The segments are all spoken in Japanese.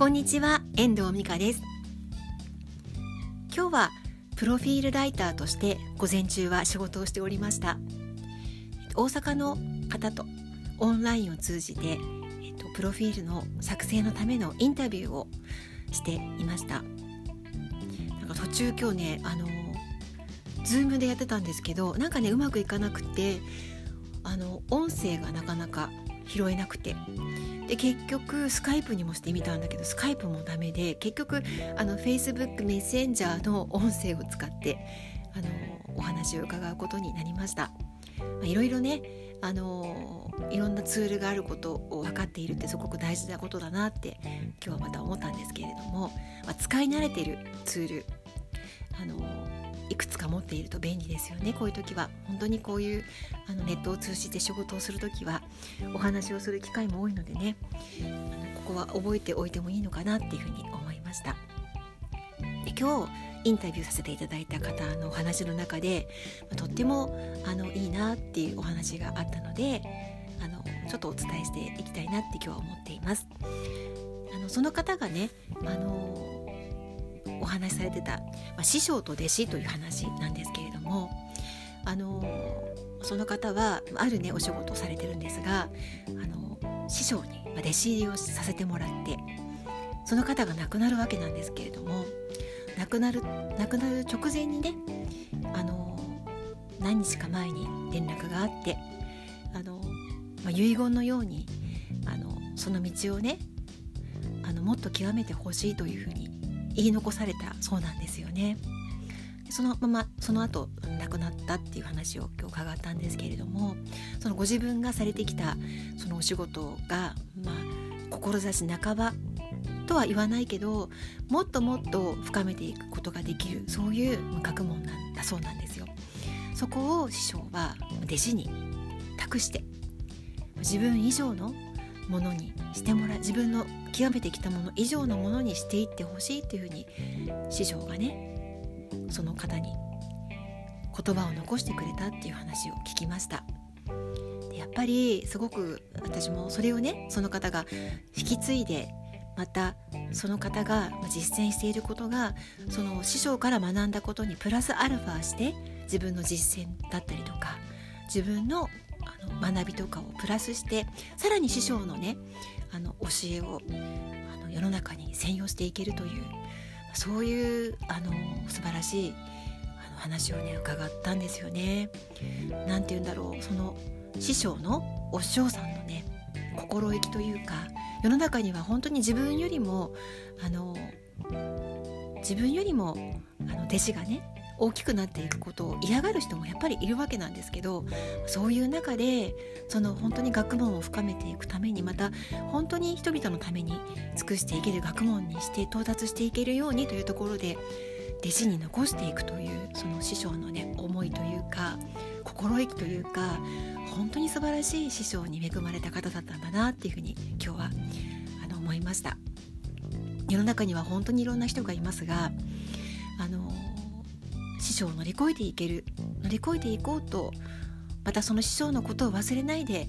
こんにちは遠藤美香です。今日はプロフィールライターとして午前中は仕事をしておりました。大阪の方とオンラインを通じて、えっと、プロフィールの作成のためのインタビューをしていました。なんか途中今日ねあのズームでやってたんですけどなんかねうまくいかなくてあの音声がなかなか拾えなくてで結局スカイプにもしてみたんだけどスカイプもダメで結局あの Facebook メッセンジャーの音声を使ってあのお話を伺うことになりました。まあ、いろいろねあのいろんなツールがあることを分かっているってすごく大事なことだなって今日はまた思ったんですけれども、まあ、使い慣れてるツールあのいくつか持っていると便利ですよね。こういう時は。本当にこういうあのネットを通じて仕事をする時はお話をする機会も多いのでね。あのここは覚えておいてもいいのかなっていうふうに思いました。で今日インタビューさせていただいた方のお話の中でとってもあのいいなっていうお話があったのであのちょっとお伝えしていきたいなって今日は思っています。あのその方がねあのお話しされてた、まあ、師匠と弟子という話なんですけれどもあのその方はあるねお仕事をされてるんですがあの師匠に弟子入りをさせてもらってその方が亡くなるわけなんですけれども亡くなる亡くなる直前にねあの何日か前に連絡があってあの、まあ、遺言のようにあのその道をねあのもっと極めてほしいというふうに言い残されたそうなんですよね。そのままその後亡くなったっていう話を今日伺ったんですけれどもそのご自分がされてきたそのお仕事が、まあ、志半ばとは言わないけどもっともっと深めていくことができるそういう学問なんだそうなんですよ。そこを師匠は弟子に託して自分以上のものにしてもらう自分の極めてきたもの以上のものにしていってほしいっていうふうに師匠がねその方に言葉を残してくれたっていう話を聞きました。でやっぱりすごく私もそれをねその方が引き継いでまたその方が実践していることがその師匠から学んだことにプラスアルファして自分の実践だったりとか自分のあの学びとかをプラスしてさらに師匠のねあの教えをあの世の中に宣揚していけるというそういうあの素晴らしいあの話をね伺ったんですよね。なんて言うんだろうその師匠のお師匠さんのね心意気というか世の中には本当に自分よりもあの自分よりもあの弟子がね大きくなっていくことを嫌がる人もやっぱりいるわけなんですけどそういう中でその本当に学問を深めていくためにまた本当に人々のために尽くしていける学問にして到達していけるようにというところで弟子に残していくというその師匠のね思いというか心意気というか本当に素晴らしい師匠に恵まれた方だったんだなっていうふうに今日はあの思いました。世の中には本当にいろんな人がいますがあの師匠を乗り越えていける乗り越えていこうとまたその師匠のことを忘れないで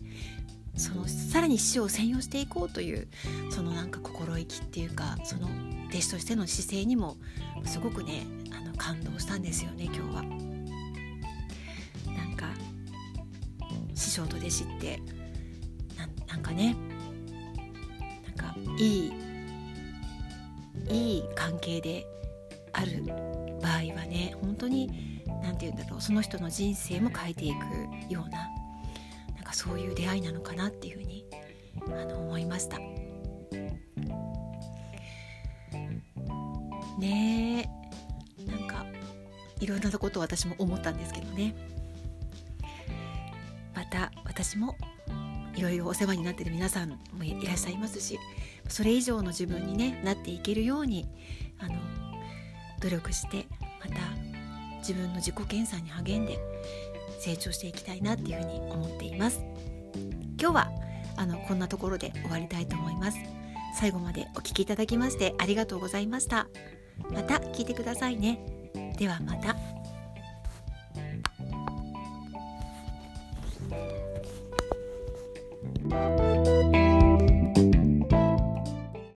そのさらに師匠を専用していこうというそのなんか心意気っていうかその弟子としての姿勢にもすごくねあの感動したんですよね今日は。なんか師匠と弟子ってなんかねなんかいいいい関係である場合はね本当に何て言うんだろうその人の人生も変えていくようななんかそういう出会いなのかなっていうふうにあの思いました。ねえなんかいろんなことを私も思ったんですけどね。また私もいろいろお世話になっている皆さんもいらっしゃいますしそれ以上の自分に、ね、なっていけるようにあの努力してまた自分の自己研鑽に励んで成長していきたいなっていうふうに思っています。今日はあのこんなところで終わりたいと思います。最後までお聴きいただきましてありがとうございました。また聞いてくださいね。ではまた「